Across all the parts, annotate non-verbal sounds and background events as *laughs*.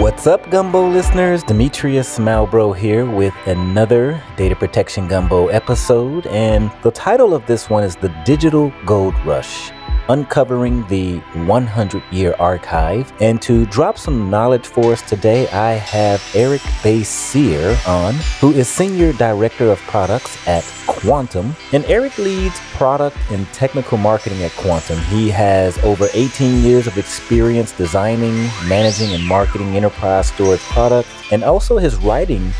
What's up, Gumbo listeners? Demetrius Malbrough here with another Data Protection Gumbo episode. And the title of this one is The Digital Gold Rush Uncovering the 100 Year Archive. And to drop some knowledge for us today, I have Eric Bassier on, who is Senior Director of Products at Quantum. And Eric leads product and technical marketing at Quantum. He has over 18 years of experience designing, managing, and marketing enterprise storage products. And also, his writing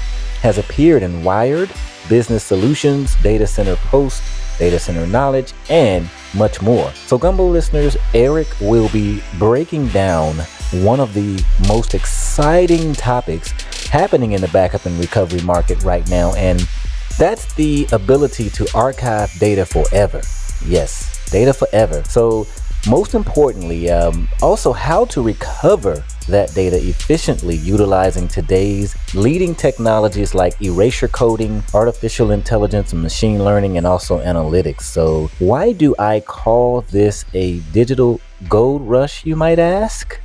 has appeared in Wired, Business Solutions, Data Center Post, Data Center Knowledge, and much more. So, Gumbo listeners, Eric will be breaking down one of the most exciting topics happening in the backup and recovery market right now, and that's the ability to archive data forever. Yes, data forever. So, most importantly, um, also how to recover that data efficiently utilizing today's leading technologies like erasure coding, artificial intelligence, machine learning, and also analytics. So, why do I call this a digital gold rush, you might ask?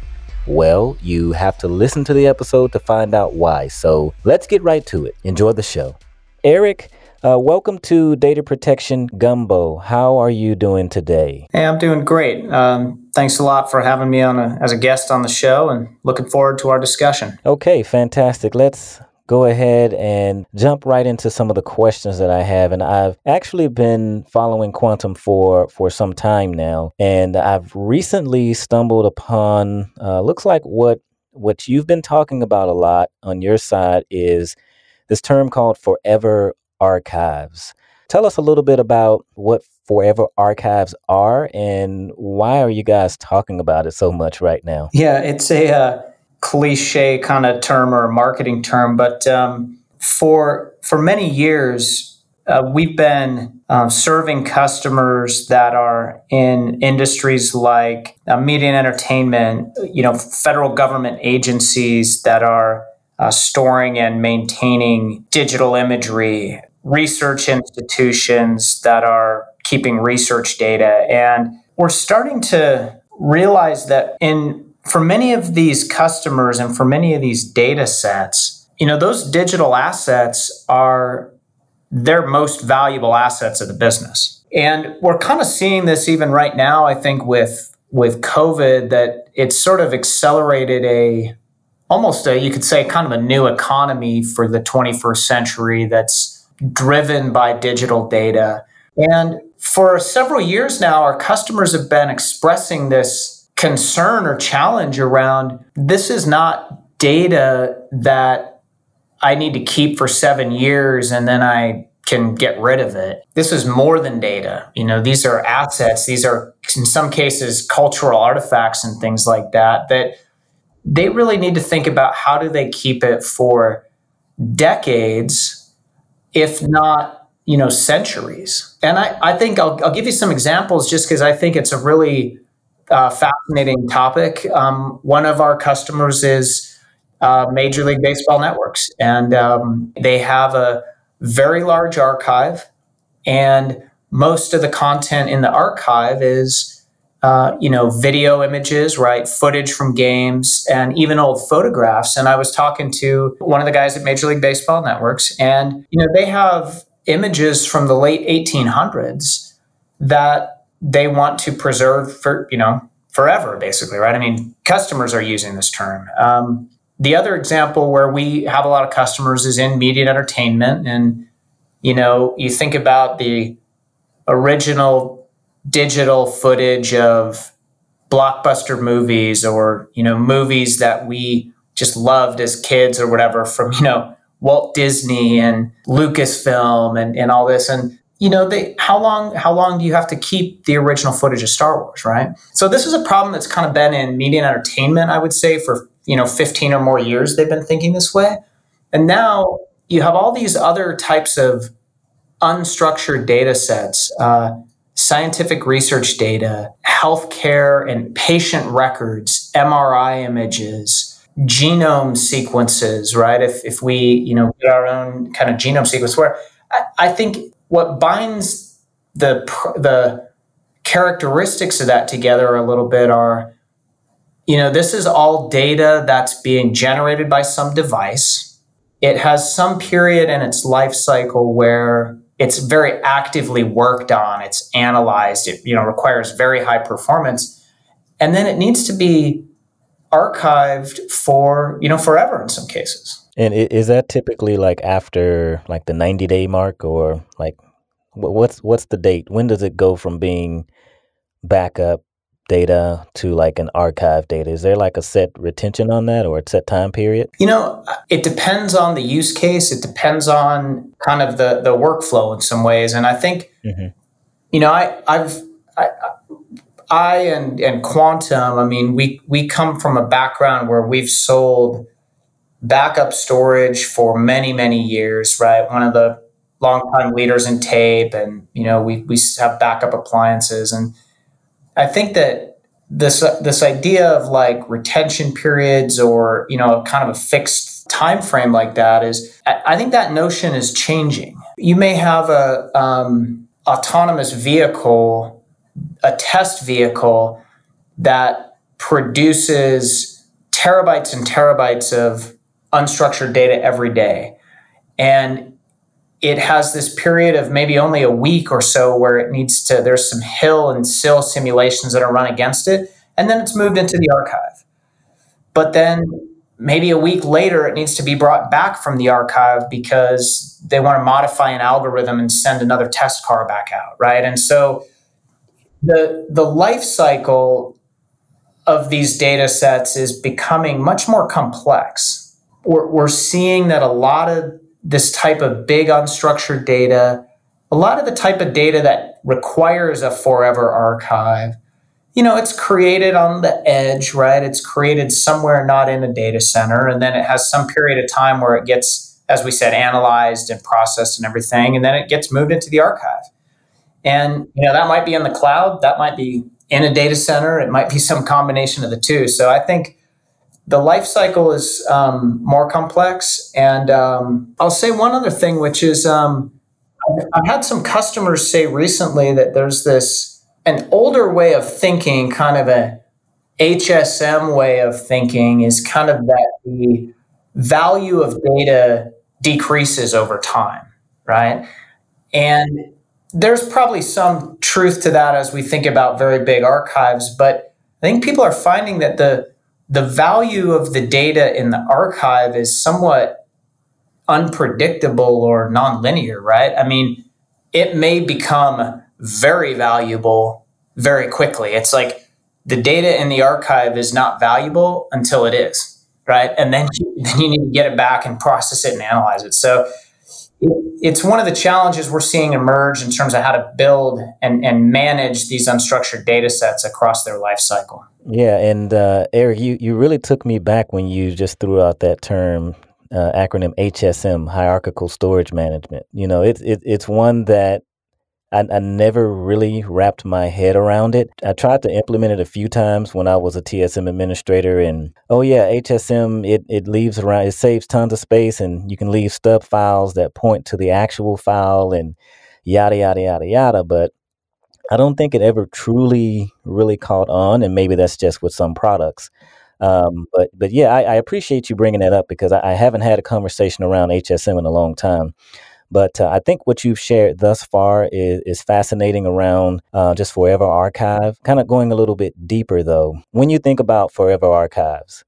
Well, you have to listen to the episode to find out why. So, let's get right to it. Enjoy the show. Eric, uh, welcome to Data Protection Gumbo. How are you doing today? Hey, I'm doing great. Um, thanks a lot for having me on a, as a guest on the show and looking forward to our discussion. Okay, fantastic. Let's go ahead and jump right into some of the questions that I have. And I've actually been following Quantum for, for some time now. And I've recently stumbled upon, uh, looks like what, what you've been talking about a lot on your side is this term called forever archives. Tell us a little bit about what Forever Archives are and why are you guys talking about it so much right now? Yeah, it's a uh, cliche kind of term or marketing term, but um, for for many years uh, we've been uh, serving customers that are in industries like uh, media and entertainment, you know, federal government agencies that are uh, storing and maintaining digital imagery, research institutions that are keeping research data. And we're starting to realize that in for many of these customers and for many of these data sets, you know, those digital assets are their most valuable assets of the business. And we're kind of seeing this even right now, I think, with with COVID, that it's sort of accelerated a almost a you could say kind of a new economy for the 21st century that's driven by digital data. And for several years now, our customers have been expressing this concern or challenge around this is not data that I need to keep for seven years and then I can get rid of it. This is more than data. You know, these are assets. These are, in some cases, cultural artifacts and things like that, that they really need to think about how do they keep it for decades if not you know centuries. And i, I think I'll, I'll give you some examples just because i think it's a really uh, fascinating topic. Um, one of our customers is uh, major league baseball networks. And um, they have a very large archive. And most of the content in the archive is uh, you know, video images, right? Footage from games and even old photographs. And I was talking to one of the guys at Major League Baseball Networks, and, you know, they have images from the late 1800s that they want to preserve for, you know, forever, basically, right? I mean, customers are using this term. Um, the other example where we have a lot of customers is in media and entertainment. And, you know, you think about the original digital footage of blockbuster movies or you know movies that we just loved as kids or whatever from you know Walt Disney and Lucasfilm and, and all this. And you know they how long how long do you have to keep the original footage of Star Wars right? So this is a problem that's kind of been in media and entertainment I would say for you know 15 or more years they've been thinking this way. And now you have all these other types of unstructured data sets uh, scientific research data, healthcare and patient records, MRI images, genome sequences, right? If, if we, you know, get our own kind of genome sequence, where I, I think what binds the, the characteristics of that together a little bit are you know, this is all data that's being generated by some device. It has some period in its life cycle where it's very actively worked on, it's analyzed, it you know requires very high performance, and then it needs to be archived for you know forever in some cases. And is that typically like after like the 90 day mark or like what's what's the date? When does it go from being backup data to like an archive data? Is there like a set retention on that or a set time period? You know, it depends on the use case. It depends on kind of the the workflow in some ways. And I think, mm-hmm. you know, I I've I, I and and Quantum. I mean, we we come from a background where we've sold backup storage for many many years. Right, one of the longtime leaders in tape, and you know, we we have backup appliances and I think that this this idea of like retention periods or you know kind of a fixed time frame like that is I think that notion is changing. You may have a um, autonomous vehicle, a test vehicle that produces terabytes and terabytes of unstructured data every day, and it has this period of maybe only a week or so where it needs to there's some HIL and SIL simulations that are run against it and then it's moved into the archive. But then maybe a week later it needs to be brought back from the archive because they want to modify an algorithm and send another test car back out right? And so the the life cycle of these data sets is becoming much more complex. We're, we're seeing that a lot of this type of big unstructured data, a lot of the type of data that requires a forever archive, you know, it's created on the edge, right? It's created somewhere not in a data center. And then it has some period of time where it gets, as we said, analyzed and processed and everything. And then it gets moved into the archive. And, you know, that might be in the cloud, that might be in a data center, it might be some combination of the two. So I think the life cycle is um, more complex. And um, I'll say one other thing, which is um, I've had some customers say recently that there's this an older way of thinking, kind of a HSM way of thinking, is kind of that the value of data decreases over time, right? And there's probably some truth to that as we think about very big archives, but I think people are finding that the the value of the data in the archive is somewhat unpredictable or nonlinear, right? I mean, it may become very valuable very quickly. It's like the data in the archive is not valuable until it is, right? And then you, *laughs* then you need to get it back and process it and analyze it. So it's one of the challenges we're seeing emerge in terms of how to build and, and manage these unstructured data sets across their life cycle. Yeah, and uh, Eric, you, you really took me back when you just threw out that term, uh, acronym HSM, Hierarchical Storage Management. You know, it's it, it's one that I, I never really wrapped my head around it. I tried to implement it a few times when I was a TSM administrator, and oh yeah, HSM it it leaves around, it saves tons of space, and you can leave stub files that point to the actual file, and yada yada yada yada. But I don't think it ever truly really caught on, and maybe that's just with some products. Um, but but yeah, I, I, appreciate you bringing that up because I, I, haven't had a conversation around HSM in a long time. But uh, I think what you've shared thus far is, is fascinating around uh, just Forever Archive. Kind of going a little bit deeper though. When you think about Forever Archives,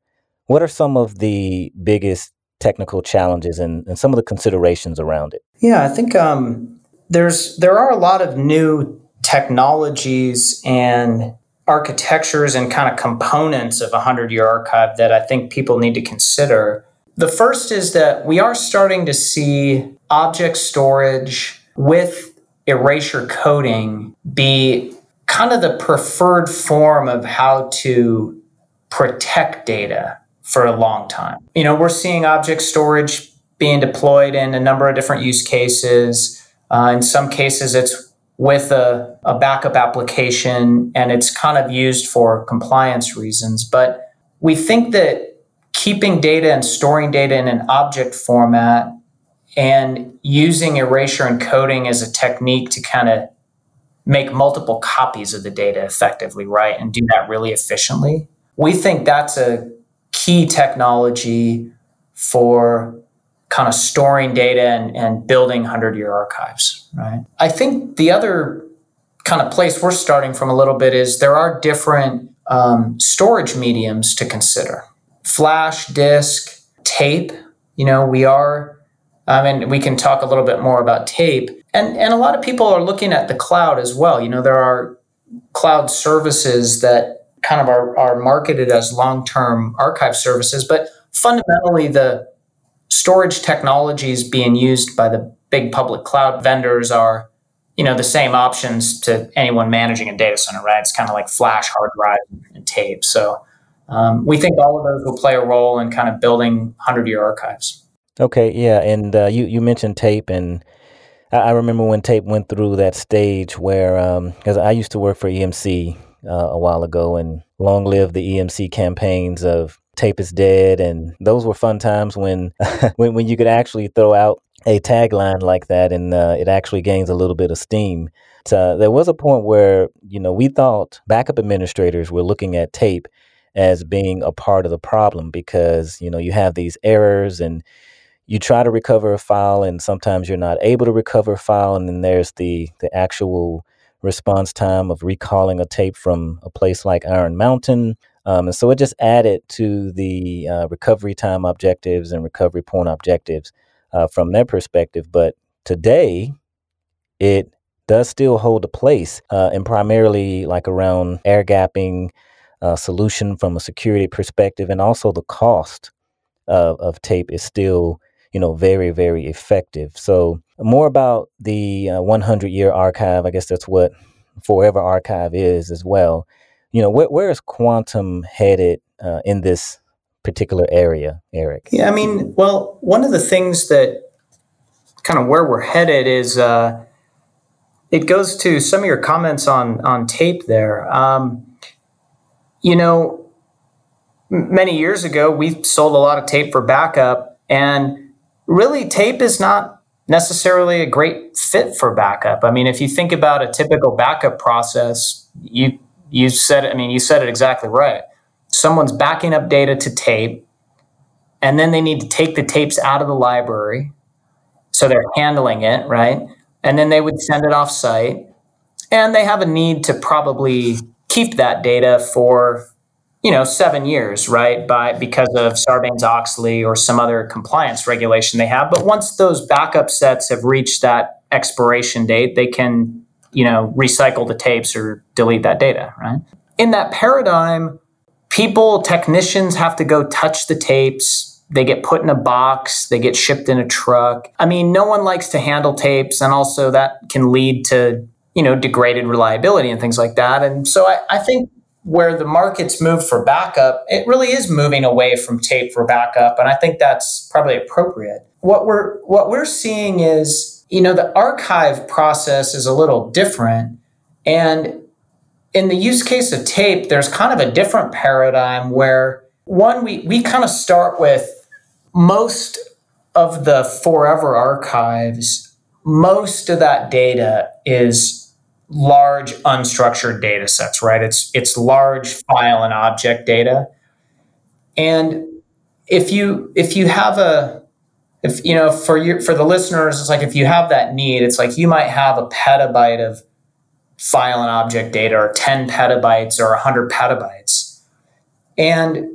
what are some of the biggest technical challenges and, and some of the considerations around it? Yeah, I think um, there's there are a lot of new technologies and architectures and kind of components of a 100 year archive that I think people need to consider. The first is that we are starting to see object storage with erasure coding be kind of the preferred form of how to protect data for a long time. You know, we're seeing object storage being deployed in a number of different use cases. Uh, in some cases, it's with a, a backup application and it's kind of used for compliance reasons. But we think that keeping data and storing data in an object format and using erasure encoding as a technique to kind of make multiple copies of the data effectively, right? And do that really efficiently we think that's a key technology for kind of storing data and, and building 100 year archives, right? I think the other kind of place we're starting from a little bit is there are different um, storage mediums to consider flash, disk, tape. You know, we are, I mean, we can talk a little bit more about tape. And, and a lot of people are looking at the cloud as well. You know, there are cloud services that kind of are, are marketed as long term archive services, but fundamentally, the storage technologies being used by the big public cloud vendors are you know the same options to anyone managing a data center right it's kind of like flash hard drive and tape so um, we think all of those will play a role in kind of building 100 year archives okay yeah and uh, you, you mentioned tape and I, remember when tape went through that stage where because um, i used to work for emc uh, a while ago and long live the emc campaigns of tape is dead and those were fun times when *laughs* when, when you could actually throw out a tagline like that and uh, it actually gains a little bit of steam. Uh, there was a point where you know we thought backup administrators were looking at tape as being a part of the problem because you know you have these errors and you try to recover a file and sometimes you're not able to recover a file and then there's the the actual response time of recalling a tape from a place like Iron Mountain um, and so it just added to the uh, recovery time objectives and recovery point objectives uh, from their perspective. But today, it does still hold a place, uh, and primarily like around air gapping uh, solution from a security perspective, and also the cost of, of tape is still you know very very effective. So more about the uh, 100 year archive. I guess that's what Forever Archive is as well you know, where, where is quantum headed uh, in this particular area, Eric? Yeah, I mean, well, one of the things that kind of where we're headed is uh, it goes to some of your comments on on tape there. Um, you know, many years ago, we sold a lot of tape for backup, and really, tape is not necessarily a great fit for backup. I mean, if you think about a typical backup process, you you said I mean, you said it exactly right. Someone's backing up data to tape, and then they need to take the tapes out of the library. So they're handling it, right? And then they would send it off site. And they have a need to probably keep that data for, you know, seven years, right? By because of Sarbanes Oxley or some other compliance regulation they have. But once those backup sets have reached that expiration date, they can you know, recycle the tapes or delete that data, right? In that paradigm, people, technicians have to go touch the tapes. They get put in a box, they get shipped in a truck. I mean, no one likes to handle tapes, and also that can lead to, you know, degraded reliability and things like that. And so I, I think where the market's move for backup, it really is moving away from tape for backup. And I think that's probably appropriate. What we're what we're seeing is you know, the archive process is a little different. And in the use case of tape, there's kind of a different paradigm where one, we, we kind of start with most of the forever archives, most of that data is large unstructured data sets, right? It's it's large file and object data. And if you if you have a if you know for you for the listeners it's like if you have that need it's like you might have a petabyte of file and object data or 10 petabytes or 100 petabytes and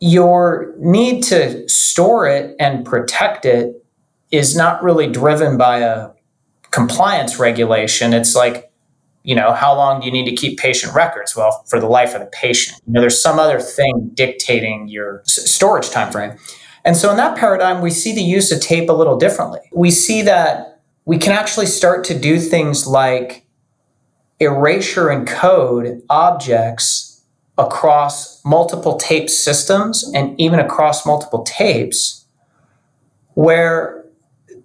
your need to store it and protect it is not really driven by a compliance regulation it's like you know how long do you need to keep patient records? Well for the life of the patient. You know there's some other thing dictating your storage time frame and so in that paradigm, we see the use of tape a little differently. We see that we can actually start to do things like erasure and code objects across multiple tape systems and even across multiple tapes where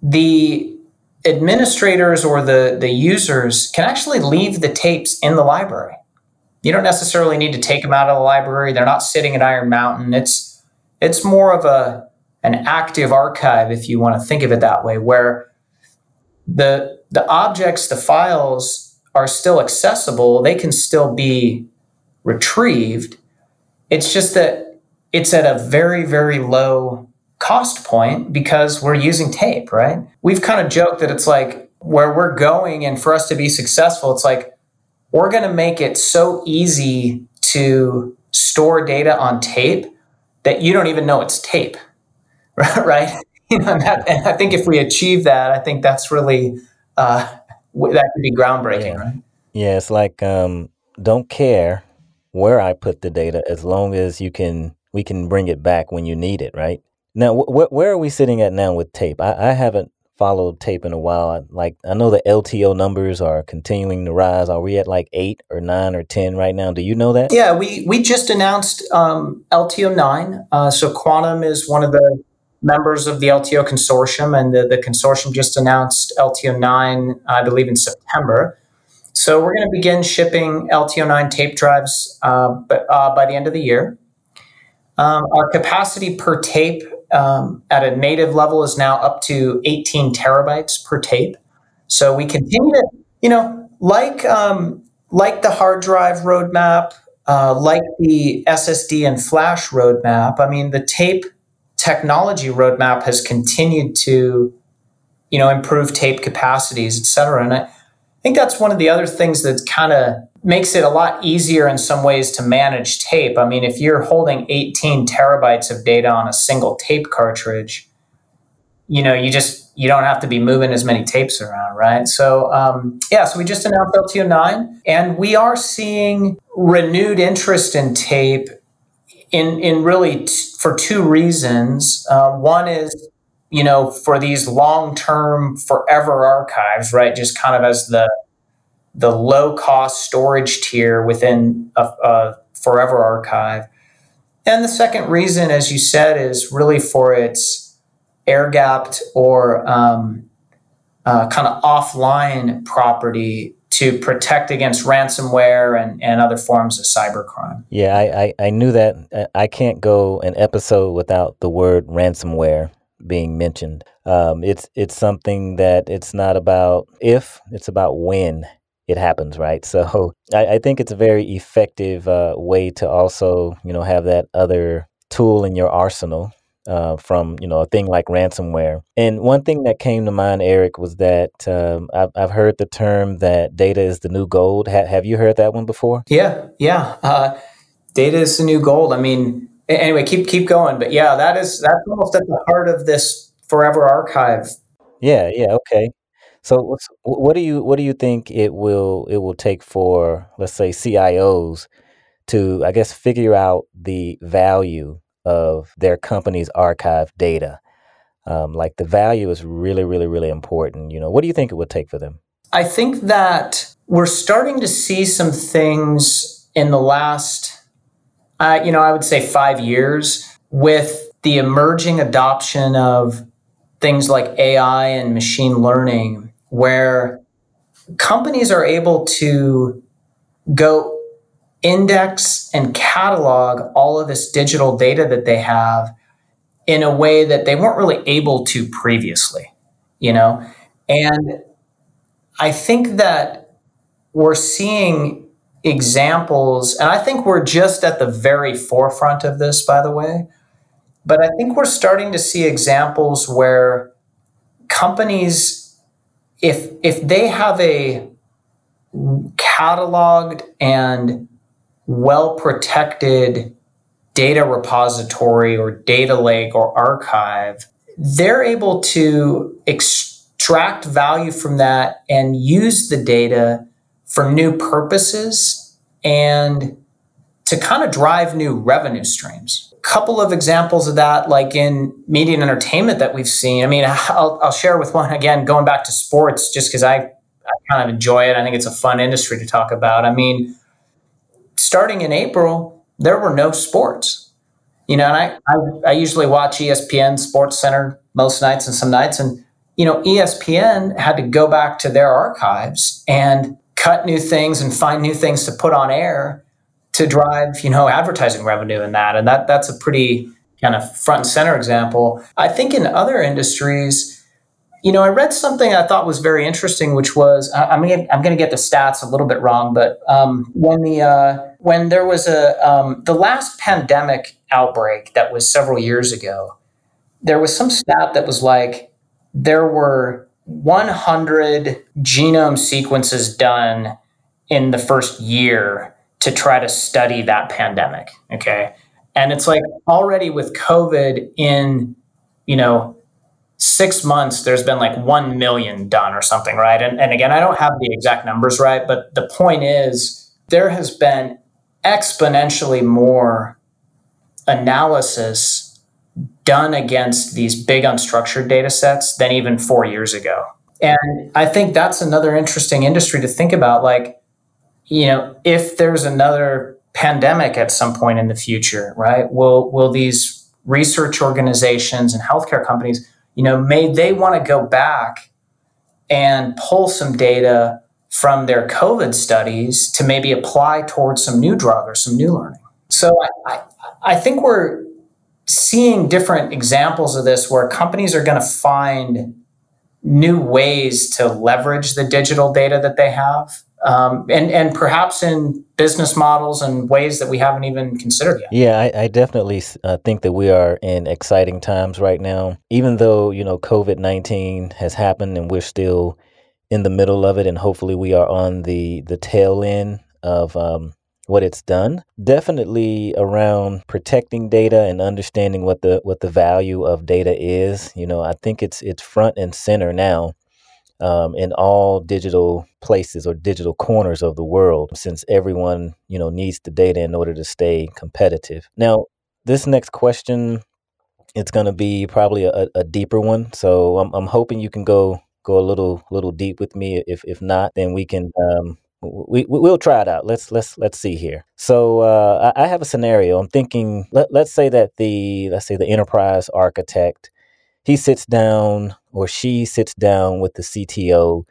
the administrators or the, the users can actually leave the tapes in the library. You don't necessarily need to take them out of the library. They're not sitting at Iron Mountain. It's it's more of a an active archive, if you want to think of it that way, where the the objects, the files are still accessible. They can still be retrieved, It's just that it's at a very, very low cost point because we're using tape, right? We've kind of joked that it's like where we're going and for us to be successful, it's like we're going to make it so easy to store data on tape that you don't even know it's tape, *laughs* right? *laughs* You know, and, that, and I think if we achieve that, I think that's really uh, that could be groundbreaking, Yeah. right? Yeah, it's like um, don't care where I put the data as long as you can we can bring it back when you need it, right? Now, wh- wh- where are we sitting at now with tape? I, I haven't followed tape in a while. I, like I know the LTO numbers are continuing to rise. Are we at like eight or nine or ten right now? Do you know that? Yeah, we we just announced um, LTO nine. Uh, so Quantum is one of the members of the LTO consortium, and the, the consortium just announced LTO nine, I believe, in September. So we're going to begin shipping LTO nine tape drives, uh, uh, by the end of the year. Um, our capacity per tape um, at a native level is now up to 18 terabytes per tape. So we continue to, you know, like um, like the hard drive roadmap, uh, like the SSD and flash roadmap. I mean, the tape technology roadmap has continued to, you know, improve tape capacities, et cetera. And I think that's one of the other things that's kind of makes it a lot easier in some ways to manage tape. I mean, if you're holding 18 terabytes of data on a single tape cartridge, you know, you just you don't have to be moving as many tapes around, right? So um, yeah, so we just announced LTO nine, and we are seeing renewed interest in tape in in really t- for two reasons. Uh, one is you know for these long term forever archives, right? Just kind of as the the low cost storage tier within a, a forever archive. And the second reason, as you said, is really for its air gapped or um, uh, kind of offline property to protect against ransomware and, and other forms of cybercrime. Yeah, I, I, I knew that. I can't go an episode without the word ransomware being mentioned. Um, it's it's something that it's not about if, it's about when it happens, right? So I, I think it's a very effective uh, way to also, you know, have that other tool in your arsenal uh, from, you know, a thing like ransomware. And one thing that came to mind, Eric, was that um, I've, I've heard the term that data is the new gold. Ha- have you heard that one before? Yeah, yeah. Uh, data is the new gold. I mean, anyway, keep keep going. But yeah, that is that's almost at the heart of this forever archive. Yeah, yeah, okay. So what's, what do you what do you think it will it will take for let's say CIOs to I guess figure out the value of their company's archive data? Um, like the value is really really really important. You know, what do you think it would take for them? I think that we're starting to see some things in the last, uh, you know, I would say five years with the emerging adoption of things like AI and machine learning, where companies are able to go index and catalog all of this digital data that they have in a way that they weren't really able to previously, you know? And I think that we're seeing examples, and I think we're just at the very forefront of this, by the way. But I think we're starting to see examples where companies, if if they have a cataloged and well protected data repository or data lake or archive, they're able to extract value from that and use the data for new purposes and to kind of drive new revenue streams. Couple of examples of that, like in media and entertainment that we've seen. I mean, I'll, I'll share with one again, going back to sports, just because I, I kind of enjoy it. I think it's a fun industry to talk about. I mean, starting in April, there were no sports. You know, and I, I, I usually watch ESPN Sports Center most nights and some nights, and you know, ESPN had to go back to their archives and cut new things and find new things to put on air to drive, you know, advertising revenue in that. And that that's a pretty kind of front and center example. I think in other industries, you know, I read something I thought was very interesting, which was I- I'm gonna, I'm going to get the stats a little bit wrong, but um, when the uh, when there was a um, the last pandemic outbreak that was several years ago, there was some stat that was like there were 100 genome sequences done in the first year to try to study that pandemic. Okay. And it's like already with COVID in, you know, six months, there's been like 1 million done or something, right? And, and again, I don't have the exact numbers right, but the point is there has been exponentially more analysis done against these big unstructured data sets than even four years ago. And I think that's another interesting industry to think about. Like, you know, if there's another pandemic at some point in the future, right? Will will these research organizations and healthcare companies, you know, may they want to go back and pull some data from their COVID studies to maybe apply towards some new drug or some new learning. So I, I, I think we're seeing different examples of this where companies are going to find new ways to leverage the digital data that they have um, and and perhaps in business models and ways that we haven't even considered yet. Yeah, I, I definitely uh, think that we are in exciting times right now. Even though you know COVID nineteen has happened and we're still in the middle of it, and hopefully we are on the the tail end of um, what it's done. Definitely around protecting data and understanding what the what the value of data is. You know, I think it's it's front and center now um, in all digital places or digital corners of the world, since everyone you know needs the data in order to stay competitive. Now, this next question, it's going to be probably a, a deeper one. So I'm, I'm hoping you can go go a little little deep with me. If if not, then we can um, we we'll try it out. Let's let's let's see here. So uh, I, I have a scenario. I'm thinking. Let, let's say that the let's say the enterprise architect he sits down or she sits down with the CTO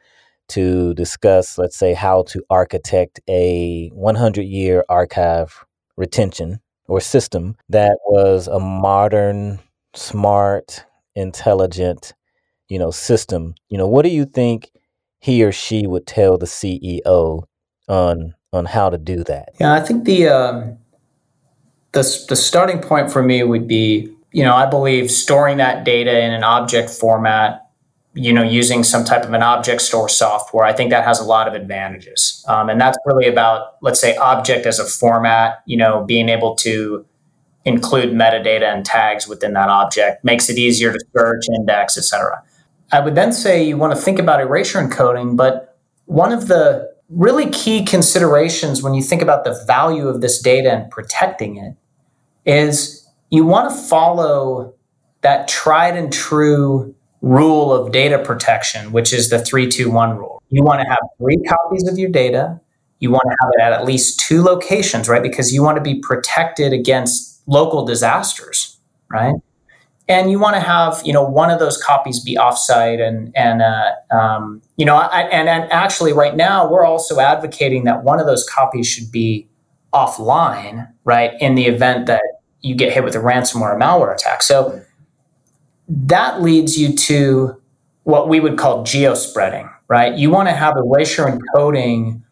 to discuss, let's say, how to architect a 100 year archive retention or system that was a modern, smart, intelligent, you know, system. You know, what do you think he or she would tell the CEO on on how to do that? Yeah, I think the um, the the starting point for me would be you know, I believe storing that data in an object format, you know, using some type of an object store software, I think that has a lot of advantages. Um, and that's really about, let's say, object as a format, you know, being able to include metadata and tags within that object makes it easier to search, index, etc. I would then say you want to think about erasure encoding, but one of the really key considerations when you think about the value of this data and protecting it is you want to follow that tried and true rule of data protection, which is the 321 rule. You want to have three copies of your data. You want to have it at at least two locations, right? Because you want to be protected against local disasters, right? And you want to have, you know, one of those copies be offsite, and and uh, um, you know, I, and and actually, right now, we're also advocating that one of those copies should be offline, right? In the event that you get hit with a ransomware or malware attack. So that leads you to what we would call geospreading, right? You want to have erasure encoding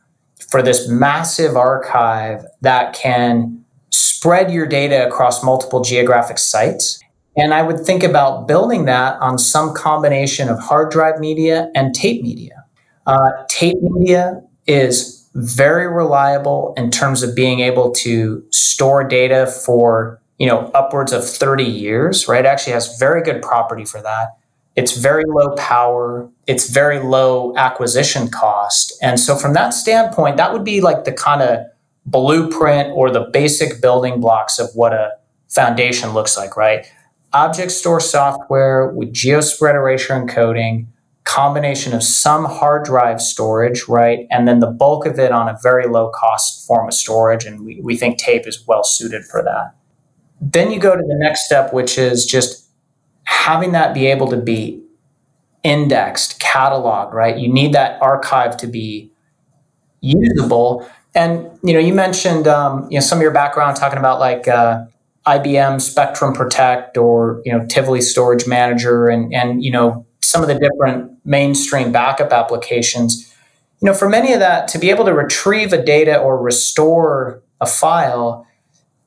for this massive archive that can spread your data across multiple geographic sites. And I would think about building that on some combination of hard drive media and tape media. Uh, tape media is very reliable in terms of being able to store data for you know, upwards of 30 years, right? Actually has very good property for that. It's very low power, it's very low acquisition cost. And so, from that standpoint, that would be like the kind of blueprint or the basic building blocks of what a foundation looks like, right? Object store software with geospread erasure encoding, combination of some hard drive storage, right? And then the bulk of it on a very low cost form of storage. And we, we think tape is well suited for that. Then you go to the next step, which is just having that be able to be indexed, cataloged, right? You need that archive to be usable. And you know, you mentioned um, you know some of your background talking about like uh, IBM Spectrum Protect or you know Tivoli Storage Manager, and and you know some of the different mainstream backup applications. You know, for many of that, to be able to retrieve a data or restore a file,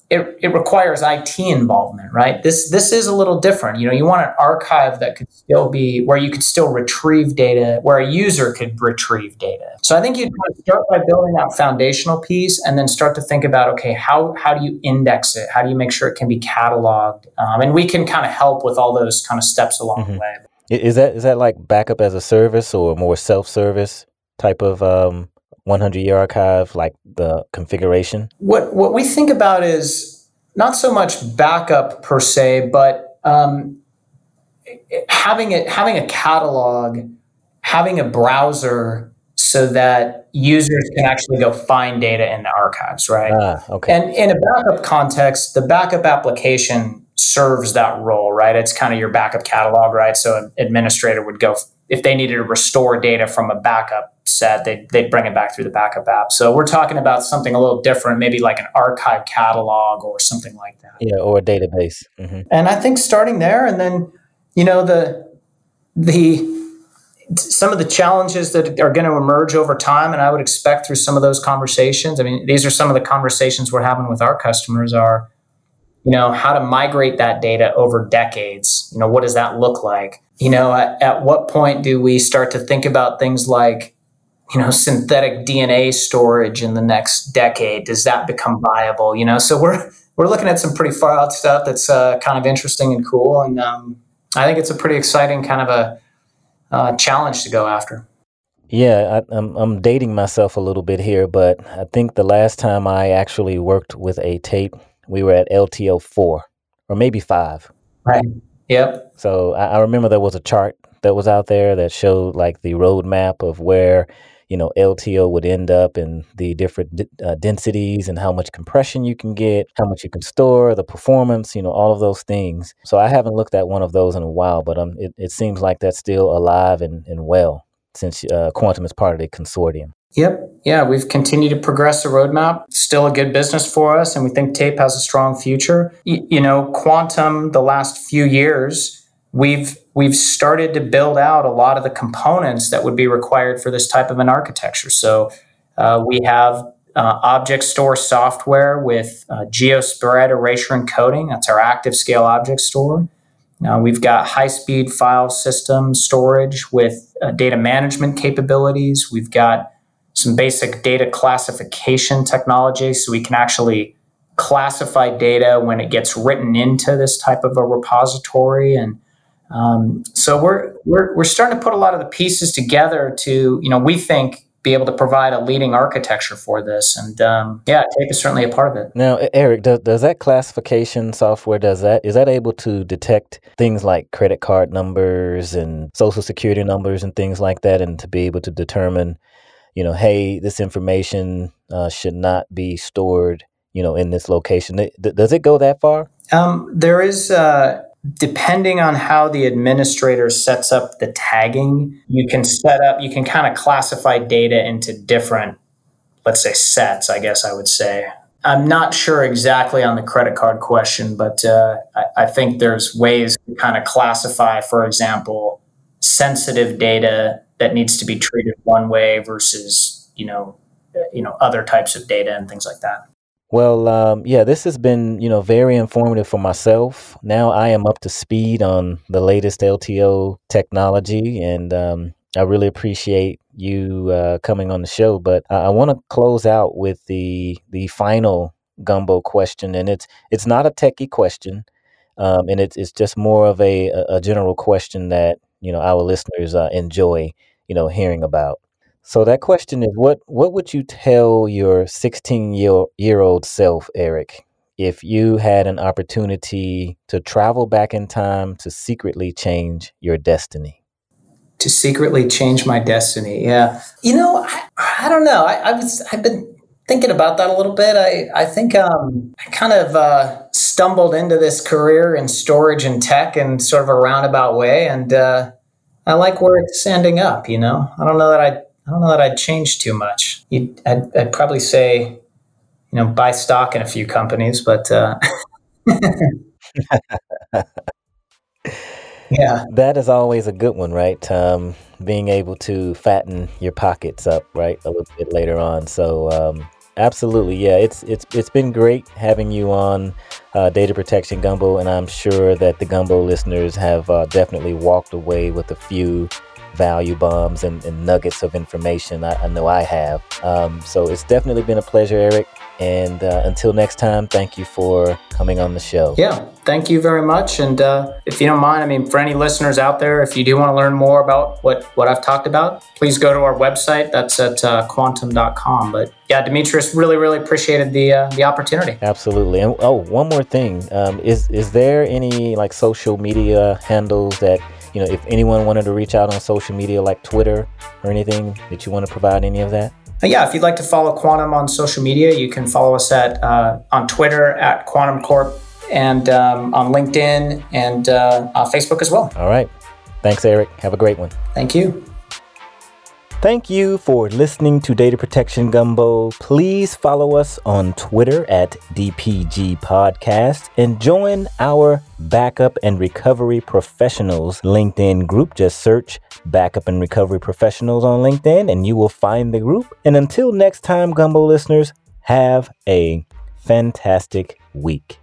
it, it requires IT involvement, right? This this is a little different. You know, you want an archive that could still be where you could still retrieve data, where a user could retrieve data. So I think you start by building that foundational piece, and then start to think about okay, how how do you index it? How do you make sure it can be cataloged? Um, and we can kind of help with all those kind of steps along mm-hmm. the way. Is that is that like backup as a service or more self service type of um, 100 year archive, like the configuration? What what we think about is not so much backup per se, but um, having it having a catalog, having a browser so that users can actually go find data in the archives, right? Ah, okay. And in a backup context, the backup application serves that role, right? It's kind of your backup catalog, right? So an administrator would go if they needed to restore data from a backup set, they'd, they'd bring it back through the backup app. So we're talking about something a little different, maybe like an archive catalog or something like that. Yeah, or a database. Mm-hmm. And I think starting there, and then you know the the some of the challenges that are going to emerge over time, and I would expect through some of those conversations. I mean, these are some of the conversations we're having with our customers. Are you know how to migrate that data over decades you know what does that look like you know at, at what point do we start to think about things like you know synthetic dna storage in the next decade does that become viable you know so we're we're looking at some pretty far out stuff that's uh, kind of interesting and cool and um, i think it's a pretty exciting kind of a uh, challenge to go after yeah, I, I'm I'm dating myself a little bit here, but I think the last time I actually worked with a tape we were at LTO four or maybe five. Right. Yep. So I, I remember there was a chart that was out there that showed like the roadmap of where you know LTO would end up and the different uh, densities and how much compression you can get, how much you can store, the performance, you know, all of those things. So I haven't looked at one of those in a while, but um, it, it seems like that's still alive and, and well since uh, Quantum is part of the consortium. Yep. Yeah, we've continued to progress the roadmap. Still a good business for us, and we think tape has a strong future. Y- you know, quantum the last few years, we've we've started to build out a lot of the components that would be required for this type of an architecture. So uh, we have uh, object store software with uh, geospread erasure encoding. That's our ActiveScale object store. Now we've got high speed file system storage with uh, data management capabilities. We've got some basic data classification technology so we can actually classify data when it gets written into this type of a repository and um, so we're, we're we're starting to put a lot of the pieces together to you know we think be able to provide a leading architecture for this and um, yeah tape is certainly a part of it now eric does, does that classification software does that is that able to detect things like credit card numbers and social security numbers and things like that and to be able to determine you know, hey, this information uh, should not be stored, you know, in this location. does it go that far? Um, there is, uh, depending on how the administrator sets up the tagging, you can set up, you can kind of classify data into different, let's say, sets, I guess I would say. I'm not sure exactly on the credit card question, but uh, I, I think there's ways to kind of classify, for example, sensitive data that needs to be treated one way versus you know you know other types of data and things like that well um, yeah this has been you know very informative for myself now i am up to speed on the latest lto technology and um, i really appreciate you uh, coming on the show but i, I want to close out with the the final gumbo question and it's it's not a techie question um, and it's, it's just more of a, a general question that you know our listeners uh, enjoy you know hearing about. So that question is what what would you tell your 16 year year old self, Eric, if you had an opportunity to travel back in time to secretly change your destiny? To secretly change my destiny, yeah. You know, I, I don't know. I, I was I've been thinking about that a little bit. I I think um, I kind of uh, stumbled into this career in storage and tech in sort of a roundabout way, and uh, I like where it's ending up. You know, I don't know that I I don't know that I'd change too much. I'd, I'd, probably say, you know, buy stock in a few companies, but uh, *laughs* yeah, that is always a good one, right? Um, being able to fatten your pockets up, right, a little bit later on. So, um, Absolutely, yeah. It's it's it's been great having you on uh, Data Protection Gumbo, and I'm sure that the Gumbo listeners have uh, definitely walked away with a few value bombs and, and nuggets of information. I, I know I have. Um, so it's definitely been a pleasure, Eric. And uh, until next time, thank you for coming on the show. Yeah, thank you very much. And uh, if you don't mind, I mean, for any listeners out there, if you do want to learn more about what, what I've talked about, please go to our website. That's at uh, quantum.com. But yeah, Demetrius, really, really appreciated the uh, the opportunity. Absolutely. And oh, one more thing. Um, is, is there any like social media handles that you know, if anyone wanted to reach out on social media like Twitter or anything, that you want to provide any of that? Uh, yeah, if you'd like to follow Quantum on social media, you can follow us at uh, on Twitter at Quantum Corp and um, on LinkedIn and uh, Facebook as well. All right. Thanks, Eric. Have a great one. Thank you. Thank you for listening to Data Protection Gumbo. Please follow us on Twitter at DPG Podcast and join our Backup and Recovery Professionals LinkedIn group. Just search Backup and Recovery Professionals on LinkedIn and you will find the group. And until next time, Gumbo listeners, have a fantastic week.